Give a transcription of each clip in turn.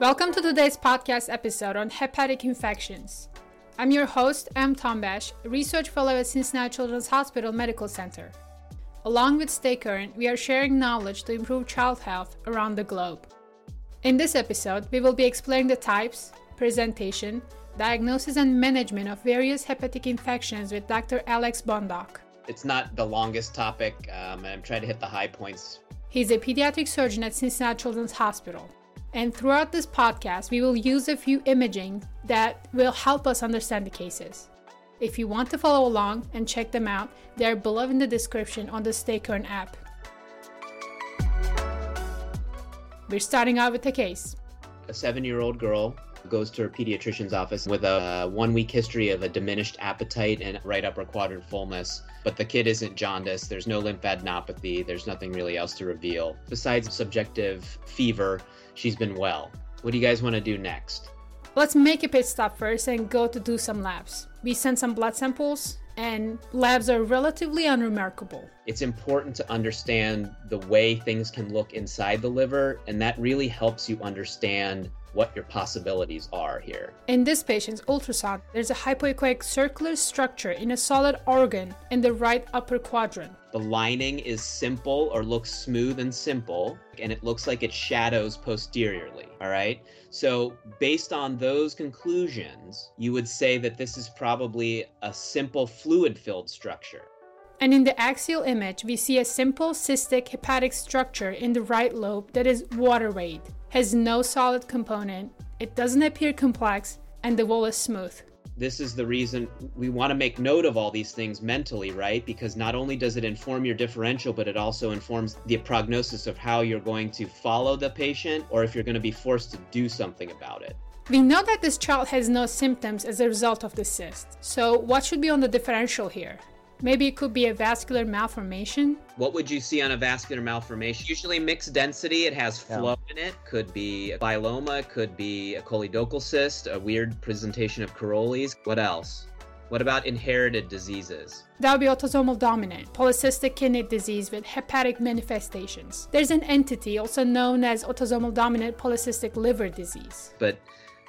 Welcome to today's podcast episode on hepatic infections. I'm your host, M. Tombash, research fellow at Cincinnati Children's Hospital Medical Center. Along with Stay Current, we are sharing knowledge to improve child health around the globe. In this episode, we will be exploring the types, presentation, diagnosis, and management of various hepatic infections with Dr. Alex Bondoc. It's not the longest topic, um, and I'm trying to hit the high points. He's a pediatric surgeon at Cincinnati Children's Hospital. And throughout this podcast, we will use a few imaging that will help us understand the cases. If you want to follow along and check them out, they are below in the description on the Stay Current app. We're starting out with the case. A seven year old girl goes to her pediatrician's office with a uh, one week history of a diminished appetite and right upper quadrant fullness. But the kid isn't jaundiced, there's no lymphadenopathy, there's nothing really else to reveal. Besides subjective fever, she's been well. What do you guys want to do next? Let's make a pit stop first and go to do some labs. We sent some blood samples, and labs are relatively unremarkable. It's important to understand the way things can look inside the liver, and that really helps you understand what your possibilities are here. In this patient's ultrasound, there's a hypoechoic circular structure in a solid organ in the right upper quadrant. The lining is simple or looks smooth and simple, and it looks like it shadows posteriorly. All right. So, based on those conclusions, you would say that this is probably a simple fluid filled structure. And in the axial image, we see a simple cystic hepatic structure in the right lobe that is water weight, has no solid component, it doesn't appear complex, and the wall is smooth. This is the reason we want to make note of all these things mentally, right? Because not only does it inform your differential, but it also informs the prognosis of how you're going to follow the patient or if you're going to be forced to do something about it. We know that this child has no symptoms as a result of the cyst. So, what should be on the differential here? Maybe it could be a vascular malformation. What would you see on a vascular malformation? Usually mixed density, it has flow yeah. in it. Could be a biloma, could be a choledochal cyst, a weird presentation of Caroli's. What else? What about inherited diseases? That would be autosomal dominant, polycystic kidney disease with hepatic manifestations. There's an entity also known as autosomal dominant polycystic liver disease. But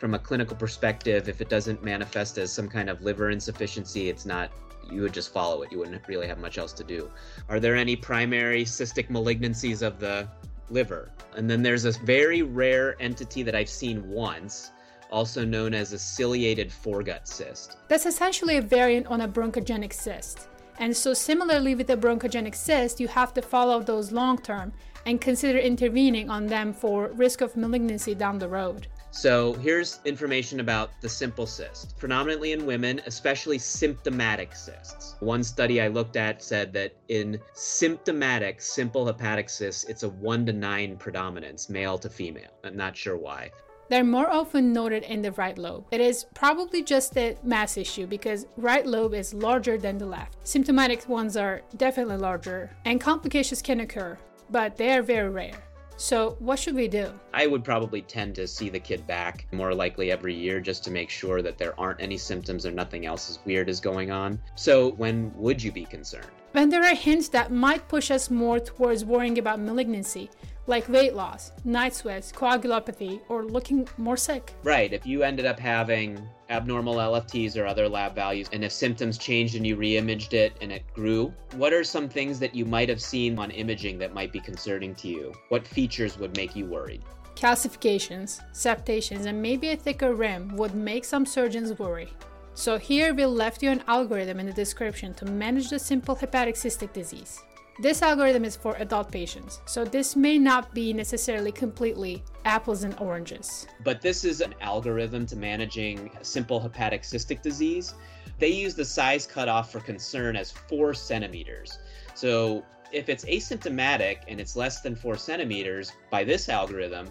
from a clinical perspective, if it doesn't manifest as some kind of liver insufficiency, it's not you would just follow it. You wouldn't really have much else to do. Are there any primary cystic malignancies of the liver? And then there's a very rare entity that I've seen once, also known as a ciliated foregut cyst. That's essentially a variant on a bronchogenic cyst. And so, similarly with the bronchogenic cyst, you have to follow those long term and consider intervening on them for risk of malignancy down the road. So here's information about the simple cyst, predominantly in women, especially symptomatic cysts. One study I looked at said that in symptomatic simple hepatic cysts, it's a one to nine predominance, male to female. I'm not sure why. They're more often noted in the right lobe. It is probably just a mass issue because right lobe is larger than the left. Symptomatic ones are definitely larger and complications can occur, but they are very rare. So, what should we do? I would probably tend to see the kid back more likely every year just to make sure that there aren't any symptoms or nothing else as weird is going on. So, when would you be concerned? When there are hints that might push us more towards worrying about malignancy, like weight loss, night sweats, coagulopathy, or looking more sick. Right. If you ended up having abnormal LFTs or other lab values, and if symptoms changed and you reimaged it and it grew, what are some things that you might have seen on imaging that might be concerning to you? What features would make you worried? Calcifications, septations, and maybe a thicker rim would make some surgeons worry. So here we'll left you an algorithm in the description to manage the simple hepatic cystic disease. This algorithm is for adult patients, so this may not be necessarily completely apples and oranges. But this is an algorithm to managing simple hepatic cystic disease. They use the size cutoff for concern as four centimeters. So if it's asymptomatic and it's less than four centimeters by this algorithm,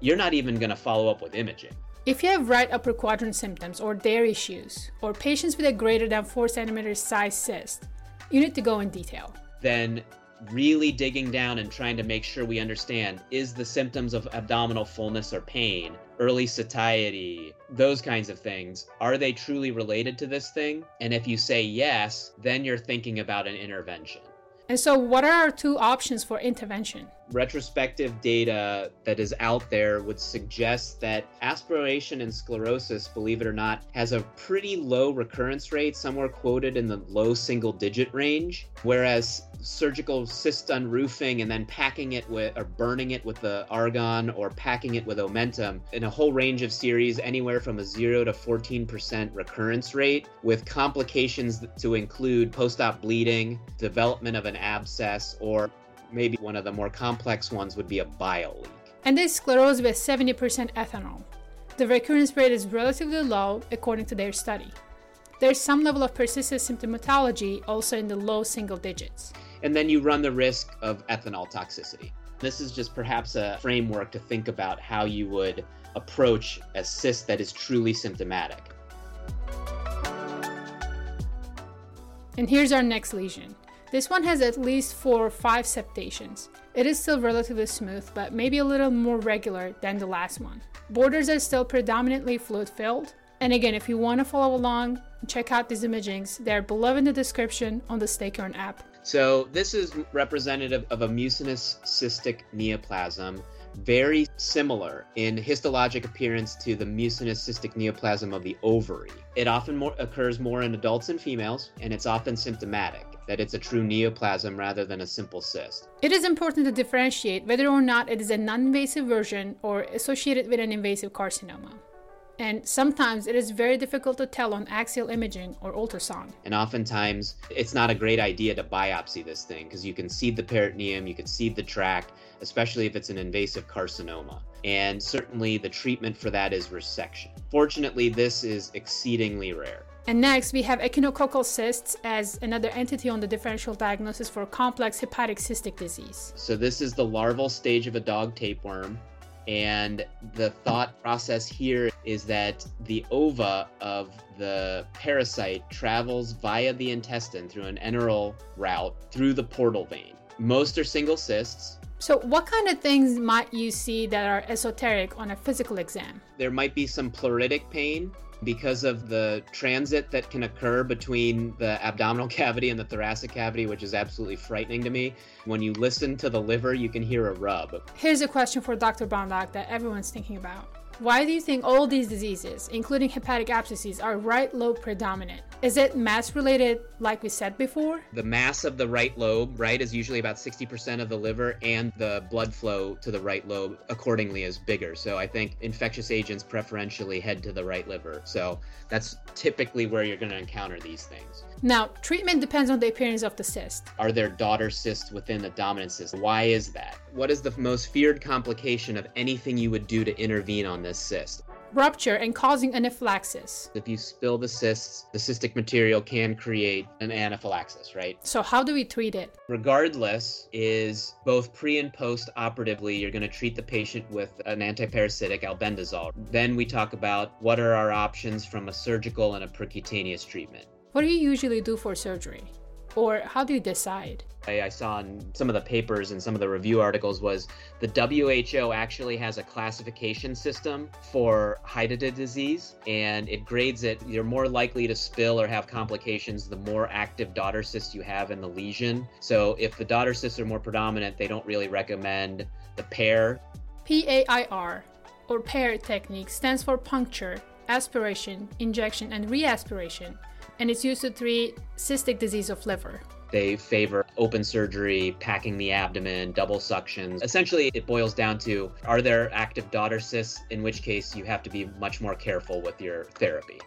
you're not even going to follow up with imaging. If you have right upper quadrant symptoms or their issues, or patients with a greater than 4 centimeters size cyst, you need to go in detail then really digging down and trying to make sure we understand is the symptoms of abdominal fullness or pain, early satiety, those kinds of things, are they truly related to this thing? And if you say yes, then you're thinking about an intervention. And so, what are our two options for intervention? Retrospective data that is out there would suggest that aspiration and sclerosis, believe it or not, has a pretty low recurrence rate, somewhere quoted in the low single digit range, whereas surgical cyst unroofing and then packing it with or burning it with the argon or packing it with omentum in a whole range of series anywhere from a 0 to 14% recurrence rate with complications to include post-op bleeding, development of an abscess or maybe one of the more complex ones would be a bile leak. And they sclerose with 70% ethanol. The recurrence rate is relatively low according to their study. There's some level of persistent symptomatology also in the low single digits. And then you run the risk of ethanol toxicity. This is just perhaps a framework to think about how you would approach a cyst that is truly symptomatic. And here's our next lesion. This one has at least four or five septations. It is still relatively smooth, but maybe a little more regular than the last one. Borders are still predominantly fluid filled. And again, if you want to follow along, check out these imagings. They're below in the description on the StayCurrent app. So this is representative of a mucinous cystic neoplasm very similar in histologic appearance to the mucinous cystic neoplasm of the ovary. It often more, occurs more in adults and females, and it's often symptomatic that it's a true neoplasm rather than a simple cyst. It is important to differentiate whether or not it is a non invasive version or associated with an invasive carcinoma. And sometimes it is very difficult to tell on axial imaging or ultrasound. And oftentimes it's not a great idea to biopsy this thing because you can seed the peritoneum, you can seed the tract, especially if it's an invasive carcinoma. And certainly the treatment for that is resection. Fortunately, this is exceedingly rare. And next, we have echinococcal cysts as another entity on the differential diagnosis for complex hepatic cystic disease. So, this is the larval stage of a dog tapeworm. And the thought process here is that the ova of the parasite travels via the intestine through an enteral route through the portal vein. Most are single cysts. So, what kind of things might you see that are esoteric on a physical exam? There might be some pleuritic pain because of the transit that can occur between the abdominal cavity and the thoracic cavity, which is absolutely frightening to me. When you listen to the liver, you can hear a rub. Here's a question for Dr. Bondoc that everyone's thinking about. Why do you think all these diseases, including hepatic abscesses, are right lobe predominant? Is it mass related, like we said before? The mass of the right lobe, right, is usually about 60% of the liver, and the blood flow to the right lobe accordingly is bigger. So I think infectious agents preferentially head to the right liver. So that's typically where you're going to encounter these things. Now, treatment depends on the appearance of the cyst. Are there daughter cysts within the dominant cyst? Why is that? What is the most feared complication of anything you would do to intervene on this cyst? Rupture and causing anaphylaxis. If you spill the cysts, the cystic material can create an anaphylaxis, right? So, how do we treat it? Regardless, is both pre and post operatively, you're going to treat the patient with an antiparasitic albendazole. Then we talk about what are our options from a surgical and a percutaneous treatment. What do you usually do for surgery? Or how do you decide? I, saw in some of the papers and some of the review articles was the WHO actually has a classification system for hydatid disease and it grades it. You're more likely to spill or have complications the more active daughter cysts you have in the lesion. So if the daughter cysts are more predominant, they don't really recommend the PAIR. PAIR or PAIR technique stands for puncture, aspiration, injection, and reaspiration and it's used to treat cystic disease of liver. They favor open surgery, packing the abdomen, double suctions. Essentially, it boils down to are there active daughter cysts, in which case you have to be much more careful with your therapy.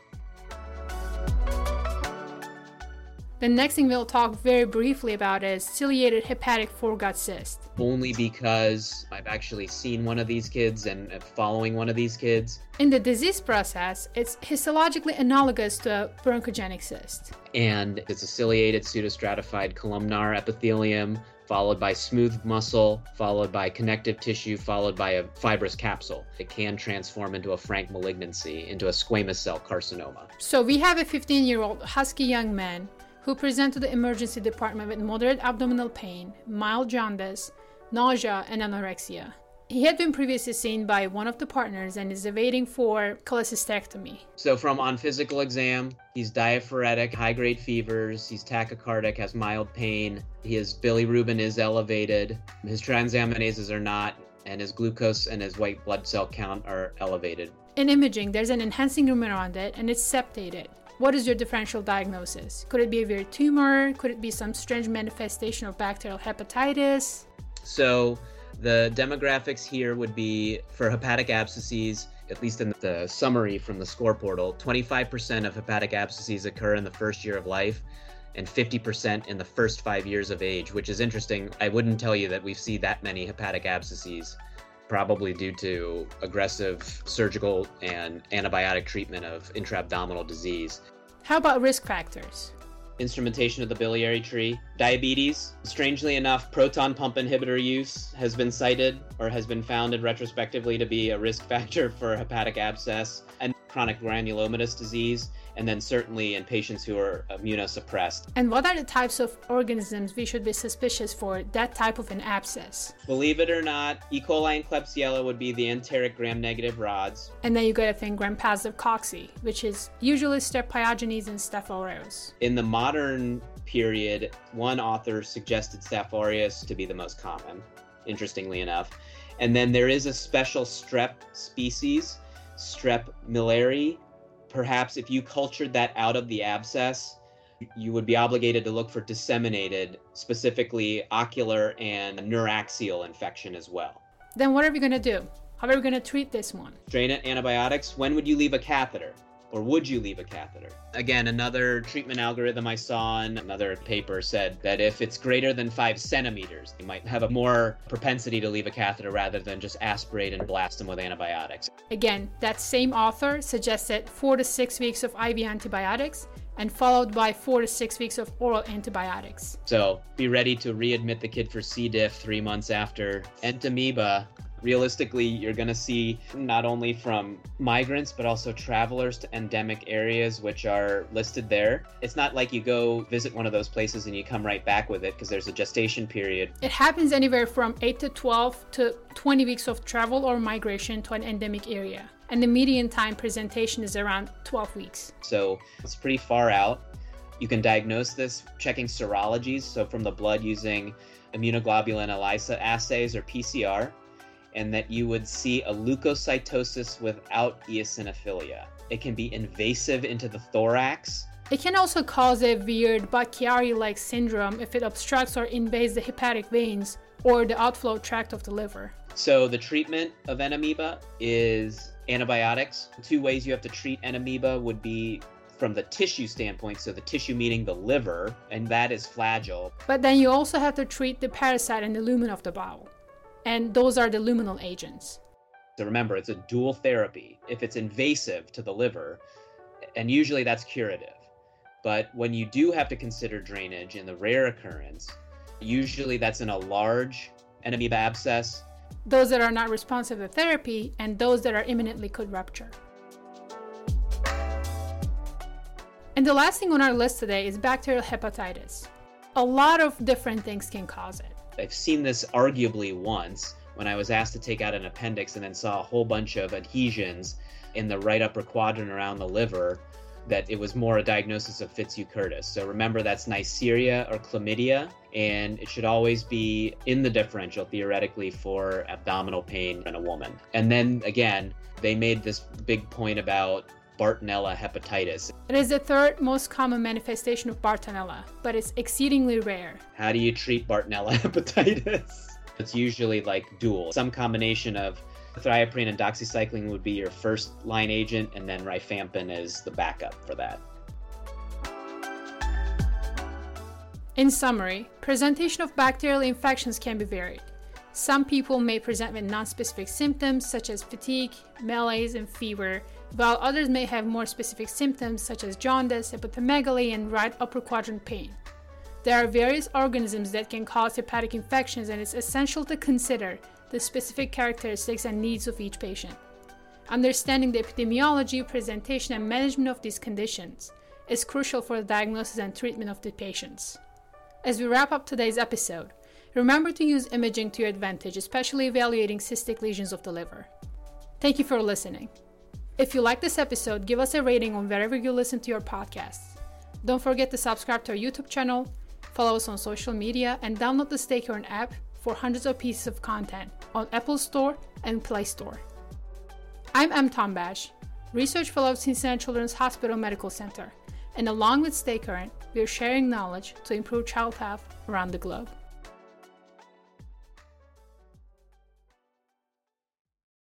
The next thing we'll talk very briefly about is ciliated hepatic foregut cyst. Only because I've actually seen one of these kids and following one of these kids. In the disease process, it's histologically analogous to a bronchogenic cyst. And it's a ciliated pseudostratified columnar epithelium followed by smooth muscle, followed by connective tissue, followed by a fibrous capsule. It can transform into a frank malignancy, into a squamous cell carcinoma. So we have a 15 year old husky young man who present to the emergency department with moderate abdominal pain, mild jaundice, nausea, and anorexia. He had been previously seen by one of the partners and is awaiting for cholecystectomy. So, from on physical exam, he's diaphoretic, high grade fevers, he's tachycardic, has mild pain, his bilirubin is elevated, his transaminases are not, and his glucose and his white blood cell count are elevated. In imaging, there's an enhancing lumen around it and it's septated. What is your differential diagnosis? Could it be a weird tumor? Could it be some strange manifestation of bacterial hepatitis? So, the demographics here would be for hepatic abscesses, at least in the summary from the score portal, 25% of hepatic abscesses occur in the first year of life and 50% in the first five years of age, which is interesting. I wouldn't tell you that we see that many hepatic abscesses, probably due to aggressive surgical and antibiotic treatment of intra-abdominal disease. How about risk factors? instrumentation of the biliary tree. Diabetes. Strangely enough, proton pump inhibitor use has been cited or has been founded retrospectively to be a risk factor for hepatic abscess and chronic granulomatous disease and then certainly in patients who are immunosuppressed. And what are the types of organisms we should be suspicious for that type of an abscess? Believe it or not, E. coli and Klebsiella would be the enteric gram-negative rods. And then you get a thing gram-positive cocci, which is usually Strep pyogenes and Staph aureus. In the modern period, one author suggested Staph aureus to be the most common, interestingly enough. And then there is a special strep species, Strep milleri, perhaps if you cultured that out of the abscess, you would be obligated to look for disseminated, specifically ocular and neuraxial infection as well. Then what are we going to do? How are we going to treat this one? Drain it, antibiotics. When would you leave a catheter? Or would you leave a catheter? Again, another treatment algorithm I saw in another paper said that if it's greater than five centimeters, you might have a more propensity to leave a catheter rather than just aspirate and blast them with antibiotics. Again, that same author suggested four to six weeks of IV antibiotics and followed by four to six weeks of oral antibiotics. So be ready to readmit the kid for C. diff three months after. Entamoeba realistically, you're going to see not only from migrants, but also travelers to endemic areas, which are listed there. It's not like you go visit one of those places and you come right back with it because there's a gestation period. It happens anywhere from 8 to 12 to 20 weeks of travel or migration to an endemic area. And the median time presentation is around 12 weeks. So it's pretty far out. You can diagnose this checking serologies, so from the blood using immunoglobulin ELISA assays or PCR and that you would see a leukocytosis without eosinophilia. It can be invasive into the thorax. It can also cause a weird Budd-Chiari like syndrome if it obstructs or invades the hepatic veins or the outflow tract of the liver. So, the treatment of Entamoeba is antibiotics. Two ways you have to treat Entamoeba would be from the tissue standpoint, so the tissue meaning the liver, and that is Flagyl. But then you also have to treat the parasite in the lumen of the bowel and those are the luminal agents. So remember, it's a dual therapy. If it's invasive to the liver, and usually that's curative. But when you do have to consider drainage in the rare occurrence, usually that's in a large Entamoeba abscess. Those that are not responsive to therapy, and those that are imminently could rupture. And the last thing on our list today is bacterial hepatitis. A lot of different things can cause it. I've seen this arguably once when I was asked to take out an appendix and then saw a whole bunch of adhesions in the right upper quadrant around the liver that it was more a diagnosis of Fitzhugh-Curtis. So remember that's Neisseria or chlamydia, and it should always be in the differential theoretically for abdominal pain in a woman. And then again, they made this big point about Bartonella hepatitis. It is the third most common manifestation of Bartonella, but it's exceedingly rare. How do you treat Bartonella hepatitis? It's usually like dual. Some combination of thiopurine and doxycycline would be your first line agent, and then rifampin is the backup for that. In summary, presentation of bacterial infections can be varied. Some people may present with nonspecific symptoms such as fatigue, malaise, and fever, while others may have more specific symptoms such as jaundice, hepatomegaly, and right upper quadrant pain. There are various organisms that can cause hepatic infections, and it's essential to consider the specific characteristics and needs of each patient. Understanding the epidemiology, presentation, and management of these conditions is crucial for the diagnosis and treatment of the patients. As we wrap up today's episode, Remember to use imaging to your advantage, especially evaluating cystic lesions of the liver. Thank you for listening. If you like this episode, give us a rating on wherever you listen to your podcasts. Don't forget to subscribe to our YouTube channel, follow us on social media, and download the Stay Current app for hundreds of pieces of content on Apple Store and Play Store. I'm M. Tombash, Research Fellow at Cincinnati Children's Hospital Medical Center, and along with Stay Current, we are sharing knowledge to improve child health around the globe.